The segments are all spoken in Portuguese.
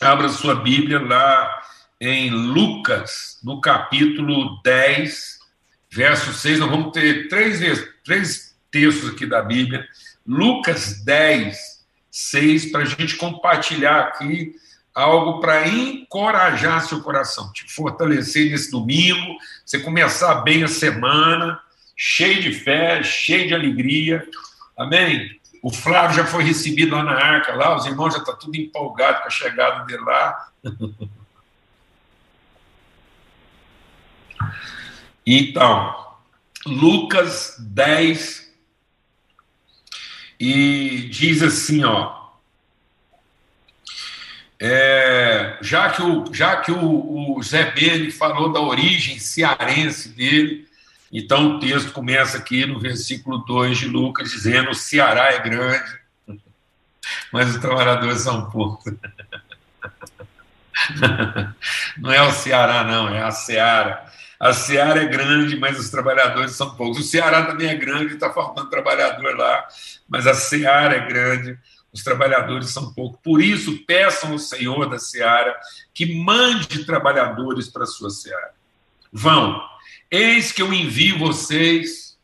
Abra sua Bíblia lá em Lucas, no capítulo 10, verso 6. Nós vamos ter três, três textos aqui da Bíblia. Lucas 10, 6, para a gente compartilhar aqui algo para encorajar seu coração, te fortalecer nesse domingo, você começar bem a semana, cheio de fé, cheio de alegria. Amém? O Flávio já foi recebido lá na arca, lá, os irmãos já estão tá tudo empolgados com a chegada dele lá. Então, Lucas 10, e diz assim, ó. É, já que, o, já que o, o Zé Bene falou da origem cearense dele, então o texto começa aqui no versículo 2 de Lucas, dizendo: o Ceará é grande, mas os trabalhadores são poucos. Não é o Ceará, não, é a Seara. A Seara é grande, mas os trabalhadores são poucos. O Ceará também é grande, está faltando trabalhador lá, mas a Seara é grande, os trabalhadores são poucos. Por isso, peçam ao Senhor da Seara que mande trabalhadores para a sua Seara. Vão, eis que eu envio vocês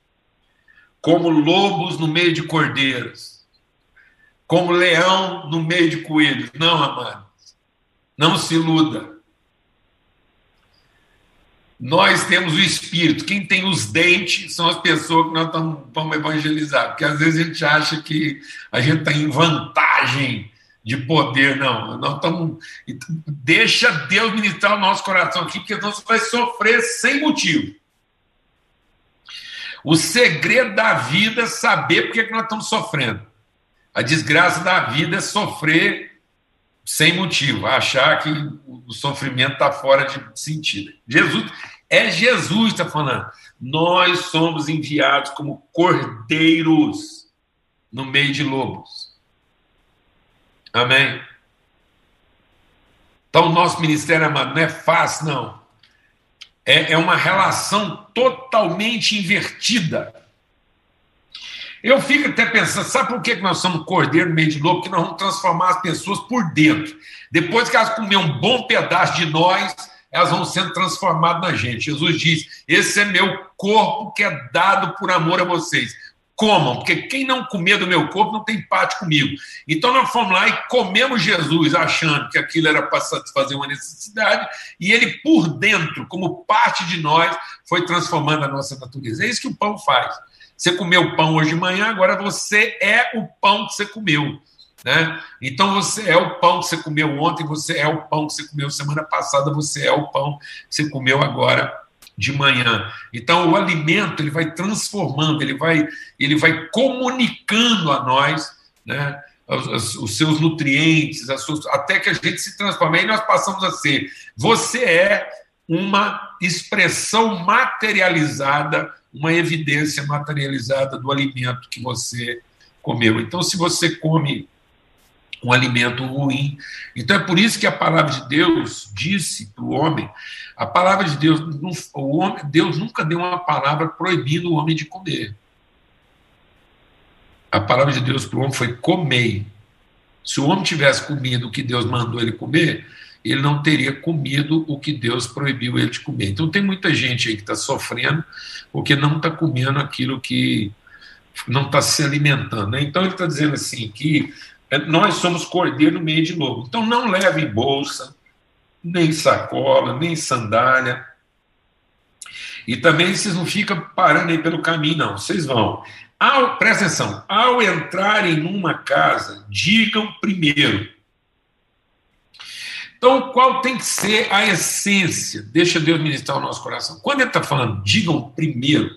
como lobos no meio de cordeiros, como leão no meio de coelhos. Não, amados, não se iluda. Nós temos o espírito. Quem tem os dentes são as pessoas que nós estamos, vamos evangelizar. Porque às vezes a gente acha que a gente está em vantagem de poder. Não, nós estamos. Deixa Deus ministrar o nosso coração aqui, porque nós vai sofrer sem motivo. O segredo da vida é saber por que nós estamos sofrendo. A desgraça da vida é sofrer sem motivo, achar que o sofrimento está fora de sentido. Jesus, é Jesus está falando. Nós somos enviados como cordeiros no meio de lobos. Amém? Então, o nosso ministério, amado, não é fácil, não. É, é uma relação totalmente invertida. Eu fico até pensando, sabe por que nós somos cordeiro no meio de lobo? Porque nós vamos transformar as pessoas por dentro. Depois que elas comerem um bom pedaço de nós, elas vão sendo transformadas na gente. Jesus diz: Esse é meu corpo que é dado por amor a vocês. Comam, porque quem não comer do meu corpo não tem parte comigo. Então nós fomos lá e comemos Jesus, achando que aquilo era para satisfazer uma necessidade, e ele, por dentro, como parte de nós, foi transformando a nossa natureza. É isso que o pão faz. Você comeu pão hoje de manhã, agora você é o pão que você comeu. Né? Então você é o pão que você comeu ontem, você é o pão que você comeu semana passada, você é o pão que você comeu agora de manhã. Então o alimento ele vai transformando, ele vai ele vai comunicando a nós, né? Os, os seus nutrientes, suas, até que a gente se transforma. Aí nós passamos a ser. Você é uma expressão materializada uma evidência materializada do alimento que você comeu. Então, se você come um alimento ruim. Então é por isso que a palavra de Deus disse para o homem, a palavra de Deus, o homem, Deus nunca deu uma palavra proibindo o homem de comer. A palavra de Deus para o homem foi comer. Se o homem tivesse comido o que Deus mandou ele comer, ele não teria comido o que Deus proibiu ele de comer. Então tem muita gente aí que está sofrendo porque não está comendo aquilo que não está se alimentando. Né? Então ele está dizendo assim que nós somos cordeiro no meio de lobo. Então não leve bolsa, nem sacola, nem sandália. E também vocês não ficam parando aí pelo caminho, não. Vocês vão. Ao, presta atenção, ao entrarem numa casa, digam primeiro então, qual tem que ser a essência? Deixa Deus ministrar o nosso coração. Quando ele está falando, digam primeiro,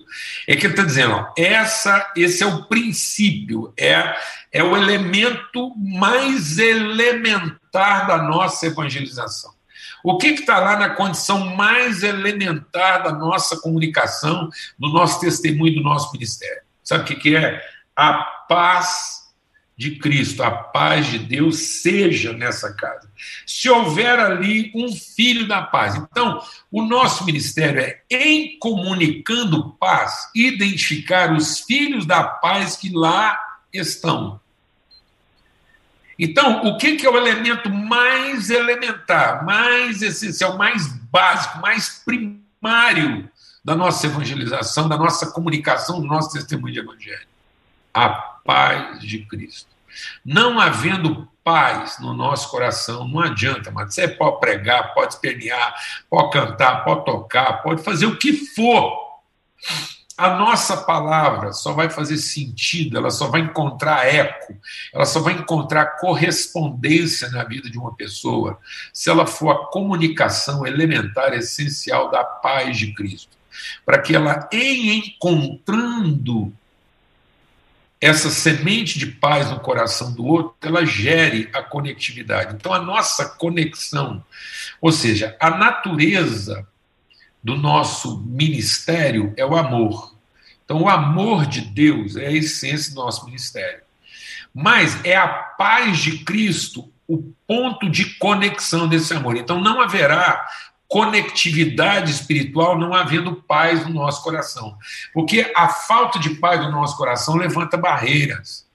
é que ele está dizendo, ó, essa, esse é o princípio, é, é o elemento mais elementar da nossa evangelização. O que está lá na condição mais elementar da nossa comunicação, do nosso testemunho, do nosso ministério? Sabe o que, que é? A paz de Cristo, a paz de Deus seja nessa casa. Se houver ali um filho da paz. Então, o nosso ministério é, em comunicando paz, identificar os filhos da paz que lá estão. Então, o que, que é o elemento mais elementar, mais essencial, mais básico, mais primário da nossa evangelização, da nossa comunicação, do nosso testemunho de evangelho? A paz de Cristo. Não havendo paz no nosso coração, não adianta, mas você pode pregar, pode espernear, pode cantar, pode tocar, pode fazer o que for a nossa palavra só vai fazer sentido, ela só vai encontrar eco, ela só vai encontrar correspondência na vida de uma pessoa se ela for a comunicação elementar, essencial da paz de Cristo. Para que ela, em encontrando essa semente de paz no coração do outro, ela gere a conectividade. Então, a nossa conexão, ou seja, a natureza do nosso ministério é o amor. Então, o amor de Deus é a essência do nosso ministério. Mas é a paz de Cristo o ponto de conexão desse amor. Então, não haverá conectividade espiritual não havendo paz no nosso coração. Porque a falta de paz no nosso coração levanta barreiras.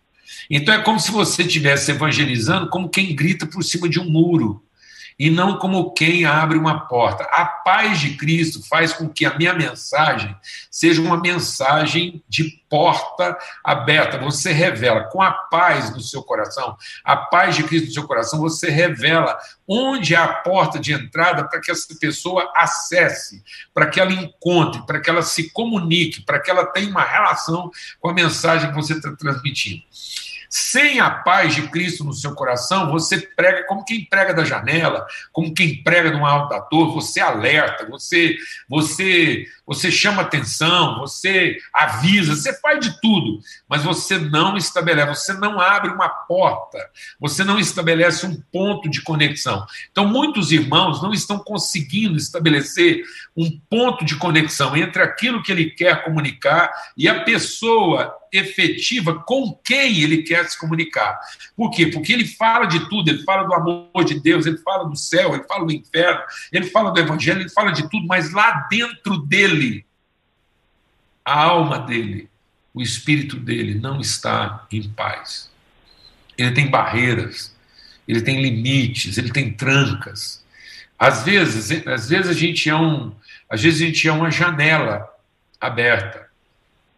Então é como se você estivesse evangelizando como quem grita por cima de um muro e não como quem abre uma porta. A paz de Cristo faz com que a minha mensagem seja uma mensagem de porta aberta. Você revela com a paz no seu coração, a paz de Cristo no seu coração, você revela onde é a porta de entrada para que essa pessoa acesse, para que ela encontre, para que ela se comunique, para que ela tenha uma relação com a mensagem que você está transmitindo. Sem a paz de Cristo no seu coração, você prega como quem prega da janela, como quem prega num alto ator, você alerta, você você você chama atenção, você avisa, você faz de tudo, mas você não estabelece, você não abre uma porta, você não estabelece um ponto de conexão. Então, muitos irmãos não estão conseguindo estabelecer um ponto de conexão entre aquilo que ele quer comunicar e a pessoa efetiva com quem ele quer se comunicar. Por quê? Porque ele fala de tudo, ele fala do amor de Deus, ele fala do céu, ele fala do inferno, ele fala do evangelho, ele fala de tudo, mas lá dentro dele, a alma dele, o espírito dele não está em paz. Ele tem barreiras, ele tem limites, ele tem trancas. Às vezes, às vezes a gente é um, às vezes a gente é uma janela aberta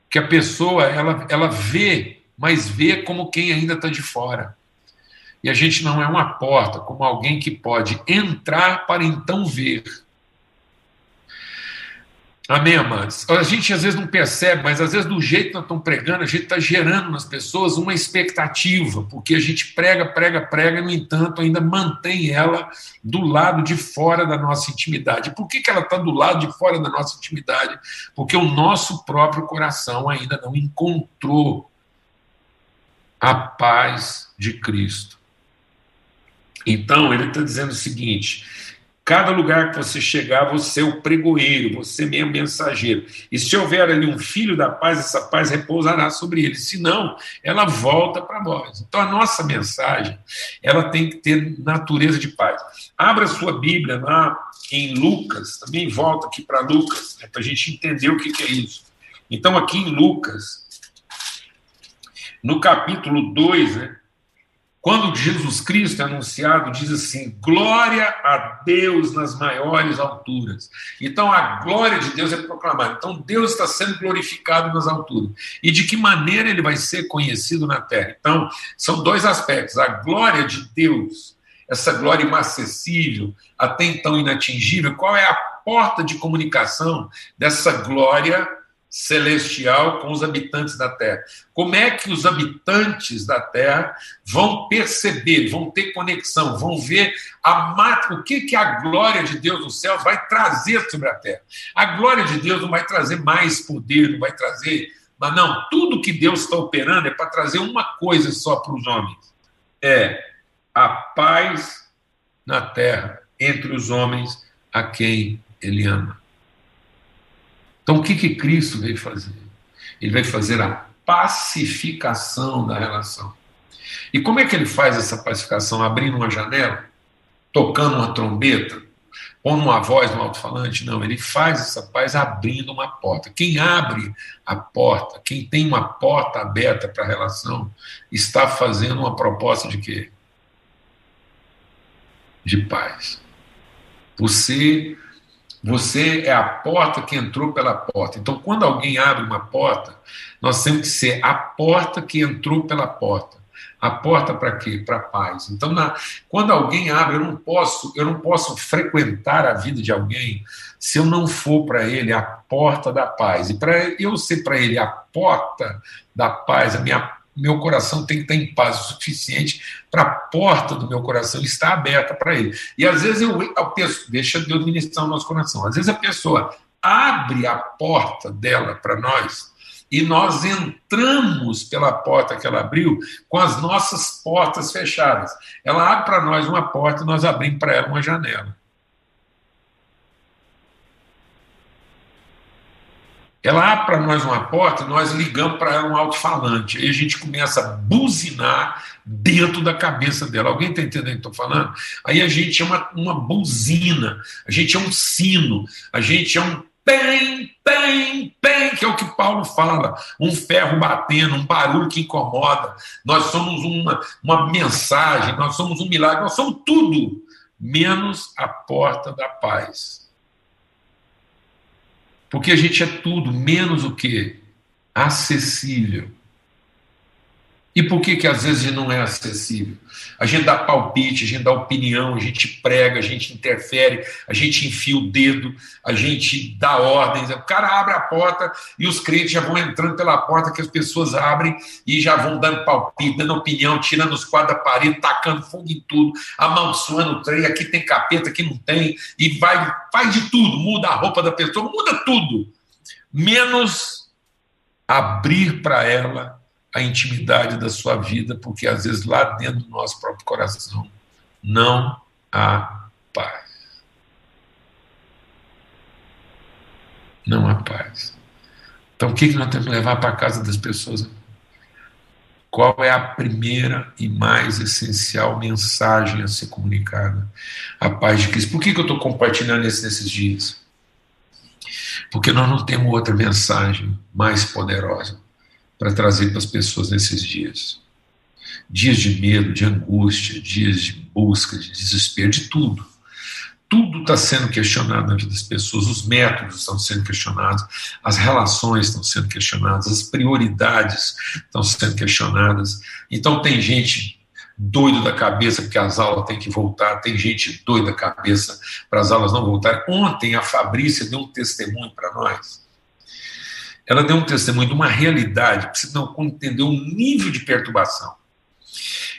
que a pessoa ela, ela vê, mas vê como quem ainda está de fora. E a gente não é uma porta, como alguém que pode entrar para então ver. Amém, amados? A gente às vezes não percebe, mas às vezes do jeito que nós estamos pregando, a gente está gerando nas pessoas uma expectativa, porque a gente prega, prega, prega, e, no entanto, ainda mantém ela do lado de fora da nossa intimidade. Por que, que ela está do lado de fora da nossa intimidade? Porque o nosso próprio coração ainda não encontrou a paz de Cristo. Então, ele está dizendo o seguinte Cada lugar que você chegar, você é o pregoeiro, você é o mensageiro. E se houver ali um filho da paz, essa paz repousará sobre ele. Se não, ela volta para nós. Então, a nossa mensagem, ela tem que ter natureza de paz. Abra sua Bíblia lá em Lucas, também volta aqui para Lucas, né, para a gente entender o que, que é isso. Então, aqui em Lucas, no capítulo 2, né, quando Jesus Cristo é anunciado, diz assim: glória a Deus nas maiores alturas. Então a glória de Deus é proclamada. Então Deus está sendo glorificado nas alturas. E de que maneira ele vai ser conhecido na terra? Então, são dois aspectos: a glória de Deus, essa glória inacessível, até então inatingível, qual é a porta de comunicação dessa glória celestial com os habitantes da Terra. Como é que os habitantes da Terra vão perceber, vão ter conexão, vão ver a o que, que a glória de Deus no céu vai trazer sobre a Terra? A glória de Deus não vai trazer mais poder, não vai trazer. Mas não, tudo que Deus está operando é para trazer uma coisa só para os homens: é a paz na terra entre os homens a quem Ele ama. Então, o que, que Cristo veio fazer? Ele veio fazer a pacificação da relação. E como é que ele faz essa pacificação? Abrindo uma janela? Tocando uma trombeta? Pondo uma voz no alto-falante? Não, ele faz essa paz abrindo uma porta. Quem abre a porta, quem tem uma porta aberta para a relação, está fazendo uma proposta de quê? de paz. Você você é a porta que entrou pela porta. Então, quando alguém abre uma porta, nós temos que ser a porta que entrou pela porta. A porta para quê? Para paz. Então, na, quando alguém abre, eu não posso, eu não posso frequentar a vida de alguém se eu não for para ele a porta da paz. E para eu ser para ele a porta da paz, a minha meu coração tem que estar em paz o suficiente para a porta do meu coração estar aberta para ele. E às vezes eu, eu penso, deixa Deus ministrar o nosso coração. Às vezes a pessoa abre a porta dela para nós e nós entramos pela porta que ela abriu com as nossas portas fechadas. Ela abre para nós uma porta e nós abrimos para ela uma janela. Ela abre para nós uma porta e nós ligamos para ela um alto-falante. Aí a gente começa a buzinar dentro da cabeça dela. Alguém está entendendo o que estou falando? Aí a gente é uma, uma buzina, a gente é um sino, a gente é um tem, tem, tem, que é o que Paulo fala, um ferro batendo, um barulho que incomoda. Nós somos uma, uma mensagem, nós somos um milagre, nós somos tudo, menos a porta da paz. Porque a gente é tudo menos o que? Acessível. E por que, que às vezes não é acessível? A gente dá palpite, a gente dá opinião, a gente prega, a gente interfere, a gente enfia o dedo, a gente dá ordens. O cara abre a porta e os crentes já vão entrando pela porta que as pessoas abrem e já vão dando palpite, dando opinião, tirando os quadros da parede, tacando fogo em tudo, amaldiçoando o trem. Aqui tem capeta, aqui não tem, e vai, faz de tudo, muda a roupa da pessoa, muda tudo, menos abrir para ela a intimidade da sua vida, porque às vezes lá dentro do nosso próprio coração não há paz. Não há paz. Então, o que, que nós temos que levar para a casa das pessoas? Qual é a primeira e mais essencial mensagem a ser comunicada? A paz de Cristo. Por que, que eu estou compartilhando isso nesses dias? Porque nós não temos outra mensagem mais poderosa para trazer para as pessoas nesses dias. Dias de medo, de angústia, dias de busca, de desespero, de tudo. Tudo está sendo questionado na vida das pessoas, os métodos estão sendo questionados, as relações estão sendo questionadas, as prioridades estão sendo questionadas. Então, tem gente doido da cabeça porque as aulas têm que voltar, tem gente doida da cabeça para as aulas não voltarem. Ontem a Fabrícia deu um testemunho para nós ela deu um testemunho de uma realidade, você não entender o nível de perturbação.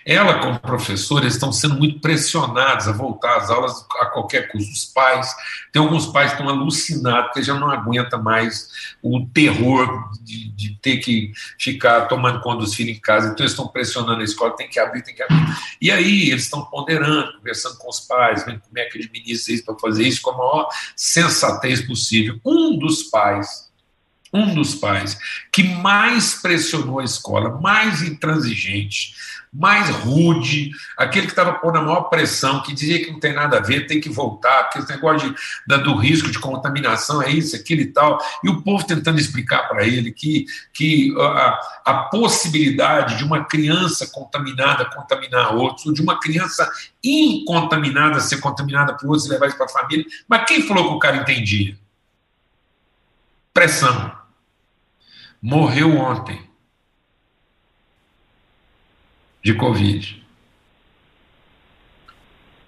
Ela, como professora, estão sendo muito pressionados a voltar às aulas a qualquer custo. Os pais, tem alguns pais que estão alucinados, porque já não aguentam mais o terror de, de, ter que ficar tomando conta dos filhos em casa. Então, eles estão pressionando a escola, tem que abrir, tem que abrir. E aí, eles estão ponderando, conversando com os pais, vendo como é que administra isso para fazer isso com a maior sensatez possível. Um dos pais um dos pais que mais pressionou a escola, mais intransigente, mais rude, aquele que estava pondo a maior pressão, que dizia que não tem nada a ver, tem que voltar, porque esse negócio de, do risco de contaminação é isso, aquilo e tal, e o povo tentando explicar para ele que, que a, a possibilidade de uma criança contaminada contaminar outros, ou de uma criança incontaminada ser contaminada por outros e levar isso para a família, mas quem falou que o cara entendia? Pressão morreu ontem de Covid.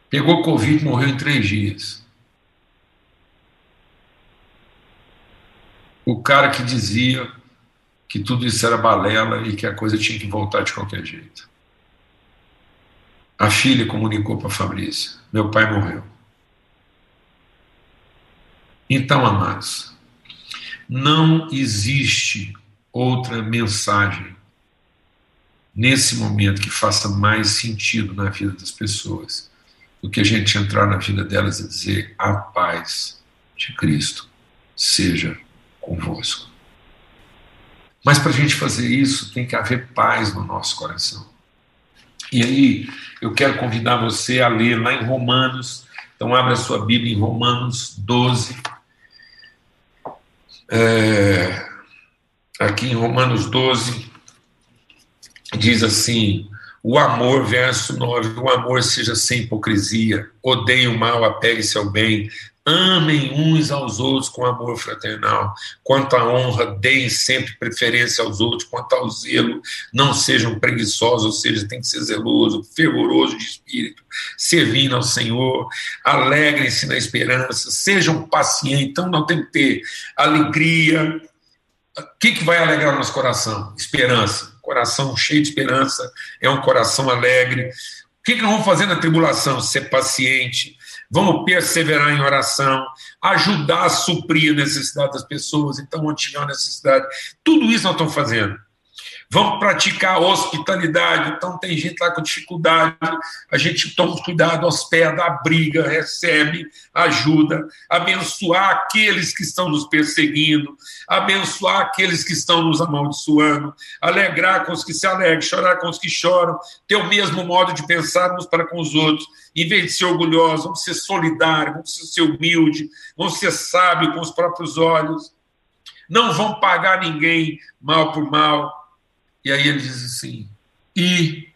Pegou Covid, morreu em três dias. O cara que dizia que tudo isso era balela e que a coisa tinha que voltar de qualquer jeito. A filha comunicou para Fabrícia: meu pai morreu. Então, amados, não existe outra mensagem nesse momento que faça mais sentido na vida das pessoas do que a gente entrar na vida delas e dizer a paz de Cristo seja convosco. Mas para a gente fazer isso tem que haver paz no nosso coração. E aí eu quero convidar você a ler lá em Romanos. Então abra sua Bíblia em Romanos 12. É, aqui em Romanos 12, diz assim: O amor, verso 9, o amor seja sem hipocrisia, odeie o mal, apegue-se ao bem, amem uns aos outros com amor fraternal. Quanto à honra, deem sempre preferência aos outros. Quanto ao zelo, não sejam preguiçosos, ou seja, tem que ser zeloso, fervoroso de espírito, servindo ao Senhor. Alegrem-se na esperança, sejam pacientes. Então, não tem que ter alegria. O que, que vai alegrar nosso coração? Esperança coração cheio de esperança, é um coração alegre. O que, que nós vamos fazer na tribulação? Ser paciente, vamos perseverar em oração, ajudar a suprir a necessidade das pessoas. Então, onde tiver uma necessidade, tudo isso nós estamos fazendo. Vamos praticar hospitalidade. Então, tem gente lá com dificuldade, a gente toma cuidado, hospeda, abriga, recebe, ajuda, abençoar aqueles que estão nos perseguindo, abençoar aqueles que estão nos amaldiçoando, alegrar com os que se alegram, chorar com os que choram, ter o mesmo modo de pensar uns para com os outros. Em vez de ser orgulhosos, vamos ser solidários, vamos ser humildes, vamos ser sábios com os próprios olhos. Não vão pagar ninguém mal por mal e aí ele diz assim: e,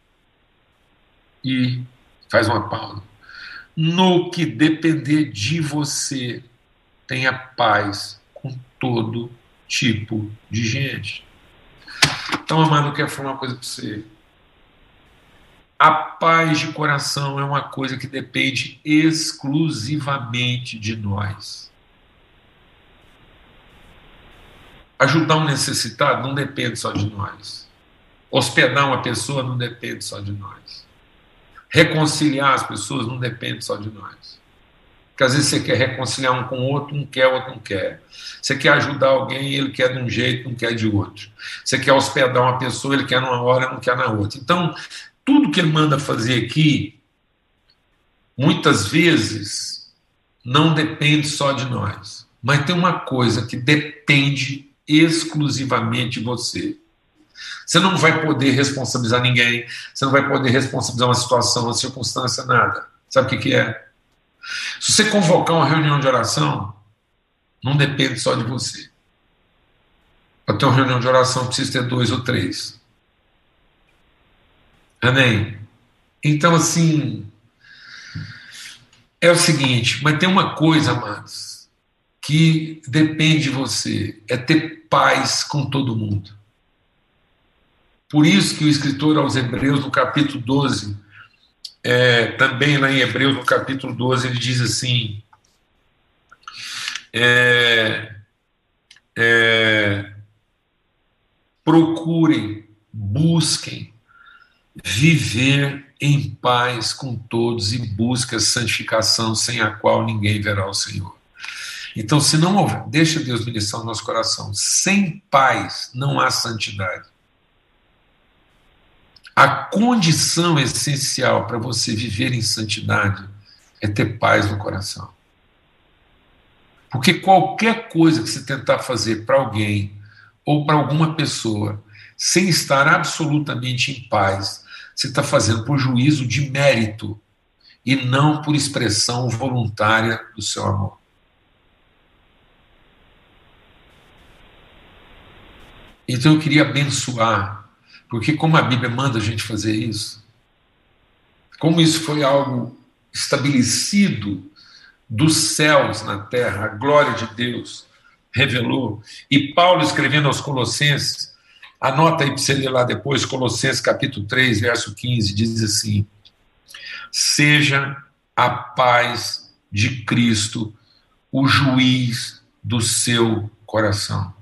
e, faz uma pausa. No que depender de você, tenha paz com todo tipo de gente. Então, amado, eu quero falar uma coisa para você. A paz de coração é uma coisa que depende exclusivamente de nós. Ajudar um necessitado não depende só de nós. Hospedar uma pessoa não depende só de nós. Reconciliar as pessoas não depende só de nós. Porque às vezes você quer reconciliar um com o outro, um quer, outro não quer. Você quer ajudar alguém, ele quer de um jeito, não quer de outro. Você quer hospedar uma pessoa, ele quer numa hora, não quer na outra. Então, tudo que ele manda fazer aqui, muitas vezes, não depende só de nós. Mas tem uma coisa que depende exclusivamente de você. Você não vai poder responsabilizar ninguém, você não vai poder responsabilizar uma situação, uma circunstância, nada. Sabe o que, que é? Se você convocar uma reunião de oração, não depende só de você. Para ter uma reunião de oração, precisa ter dois ou três. Amém? Então, assim, é o seguinte, mas tem uma coisa, amados, que depende de você, é ter paz com todo mundo. Por isso que o escritor aos Hebreus, no capítulo 12, é, também lá em Hebreus, no capítulo 12, ele diz assim: é, é, procurem, busquem viver em paz com todos e busque a santificação sem a qual ninguém verá o Senhor. Então, se não houver, deixa Deus ministrar o nosso coração. Sem paz não há santidade. A condição essencial para você viver em santidade é ter paz no coração. Porque qualquer coisa que você tentar fazer para alguém ou para alguma pessoa sem estar absolutamente em paz, você está fazendo por juízo de mérito e não por expressão voluntária do seu amor. Então eu queria abençoar porque, como a Bíblia manda a gente fazer isso, como isso foi algo estabelecido dos céus na terra, a glória de Deus revelou, e Paulo escrevendo aos Colossenses, anota aí para você ler lá depois, Colossenses capítulo 3, verso 15, diz assim: Seja a paz de Cristo o juiz do seu coração.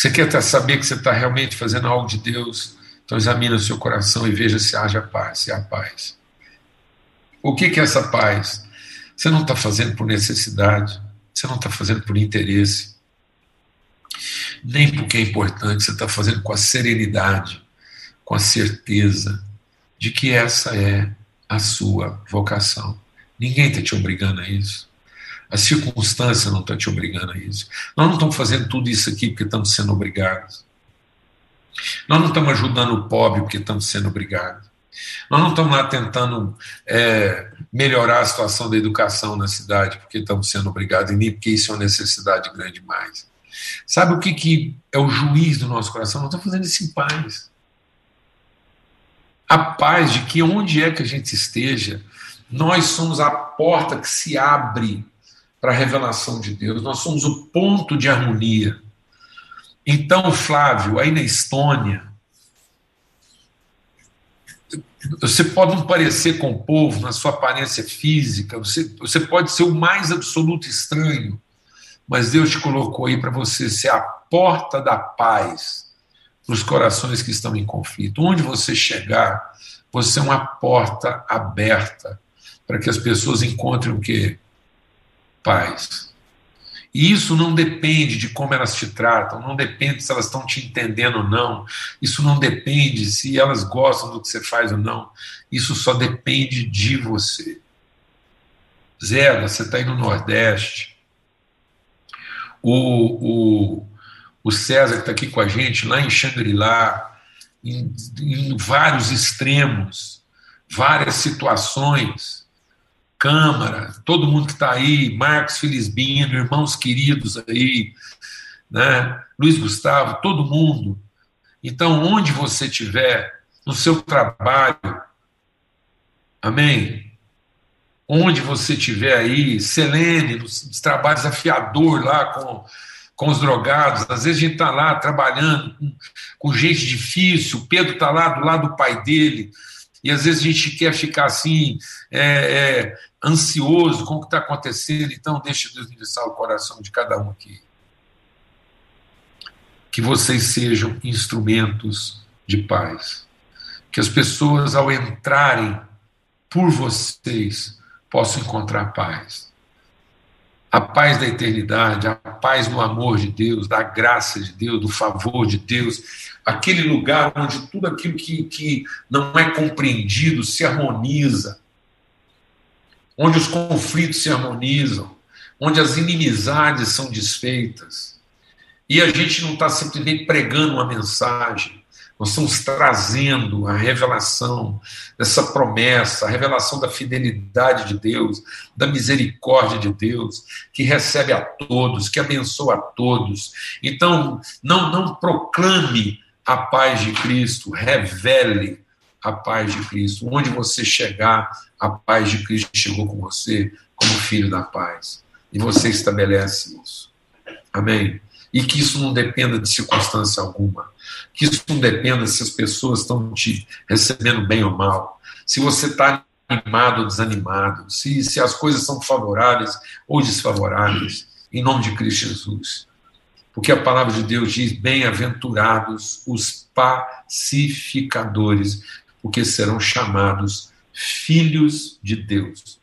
Você quer saber que você está realmente fazendo algo de Deus? Então examine o seu coração e veja se haja paz, se há paz. O que, que é essa paz? Você não está fazendo por necessidade, você não está fazendo por interesse, nem porque é importante, você está fazendo com a serenidade, com a certeza de que essa é a sua vocação. Ninguém está te obrigando a isso. A circunstância não está te obrigando a isso. Nós não estamos fazendo tudo isso aqui porque estamos sendo obrigados. Nós não estamos ajudando o pobre porque estamos sendo obrigados. Nós não estamos lá tentando é, melhorar a situação da educação na cidade porque estamos sendo obrigados, e nem porque isso é uma necessidade grande mais. Sabe o que, que é o juiz do nosso coração? Nós estamos fazendo isso em paz. A paz de que onde é que a gente esteja, nós somos a porta que se abre para a revelação de Deus, nós somos o ponto de harmonia. Então, Flávio, aí na Estônia, você pode não parecer com o povo na sua aparência física, você, você pode ser o mais absoluto estranho, mas Deus te colocou aí para você ser a porta da paz para os corações que estão em conflito. Onde você chegar, você é uma porta aberta para que as pessoas encontrem o que? Paz. E isso não depende de como elas te tratam, não depende se elas estão te entendendo ou não, isso não depende se elas gostam do que você faz ou não, isso só depende de você. Zé, você está aí no Nordeste, o, o, o César que está aqui com a gente, lá em Xangri-Lá, em, em vários extremos, várias situações, Câmara, todo mundo que está aí, Marcos Felizbino, irmãos queridos aí, né? Luiz Gustavo, todo mundo. Então, onde você estiver, no seu trabalho, amém? Onde você estiver aí, Selene, nos trabalhos afiador lá com, com os drogados, às vezes a gente está lá trabalhando com, com gente difícil, Pedro está lá do lado do pai dele, e às vezes a gente quer ficar assim, é, é, ansioso com o que está acontecendo, então deixe Deus endereçar o coração de cada um aqui. Que vocês sejam instrumentos de paz. Que as pessoas, ao entrarem por vocês, possam encontrar paz. A paz da eternidade, a paz no amor de Deus, da graça de Deus, do favor de Deus, aquele lugar onde tudo aquilo que, que não é compreendido se harmoniza, onde os conflitos se harmonizam, onde as inimizades são desfeitas. E a gente não está simplesmente pregando uma mensagem, nós estamos trazendo a revelação dessa promessa, a revelação da fidelidade de Deus, da misericórdia de Deus, que recebe a todos, que abençoa a todos. Então, não, não proclame a paz de Cristo, revele a paz de Cristo. Onde você chegar, a paz de Cristo chegou com você como filho da paz. E você estabelece isso. Amém? E que isso não dependa de circunstância alguma. Que isso não dependa se as pessoas estão te recebendo bem ou mal. Se você está animado ou desanimado. Se, se as coisas são favoráveis ou desfavoráveis. Em nome de Cristo Jesus. Porque a palavra de Deus diz: bem-aventurados os pacificadores, porque serão chamados filhos de Deus.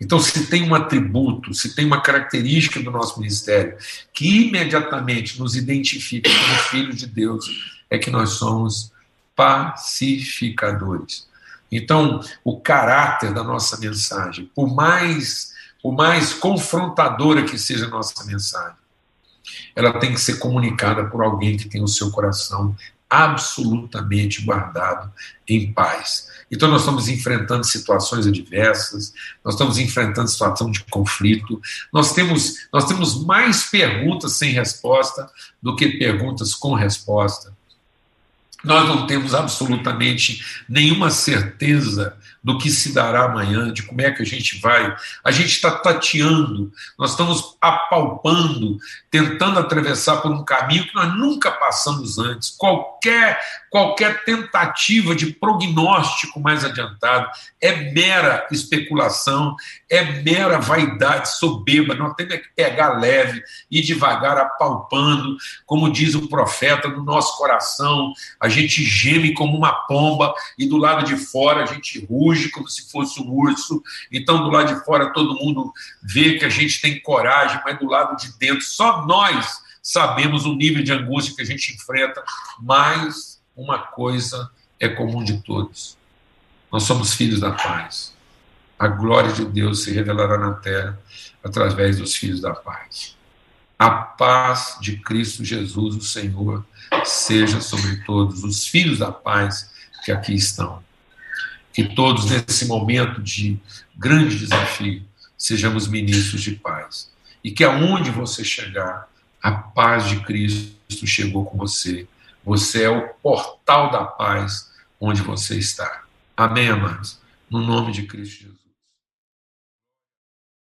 Então, se tem um atributo, se tem uma característica do nosso ministério que imediatamente nos identifica como filhos de Deus, é que nós somos pacificadores. Então, o caráter da nossa mensagem, por mais, mais confrontadora que seja a nossa mensagem, ela tem que ser comunicada por alguém que tem o seu coração absolutamente guardado em paz. Então, nós estamos enfrentando situações adversas, nós estamos enfrentando situação de conflito, nós temos, nós temos mais perguntas sem resposta do que perguntas com resposta. Nós não temos absolutamente nenhuma certeza do que se dará amanhã, de como é que a gente vai. A gente está tateando, nós estamos apalpando, tentando atravessar por um caminho que nós nunca passamos antes. Qualquer, qualquer tentativa de prognóstico mais adiantado é mera especulação, é mera vaidade soberba. Nós temos que pegar leve e devagar apalpando, como diz o profeta, no nosso coração. A gente geme como uma pomba e do lado de fora a gente ruge ruge como se fosse um urso. Então, do lado de fora, todo mundo vê que a gente tem coragem, mas do lado de dentro, só nós sabemos o nível de angústia que a gente enfrenta. Mas uma coisa é comum de todos: nós somos filhos da paz. A glória de Deus se revelará na terra através dos filhos da paz. A paz de Cristo Jesus, o Senhor, seja sobre todos os filhos da paz que aqui estão que todos, nesse momento de grande desafio, sejamos ministros de paz. E que aonde você chegar, a paz de Cristo chegou com você. Você é o portal da paz onde você está. Amém, amados? No nome de Cristo Jesus.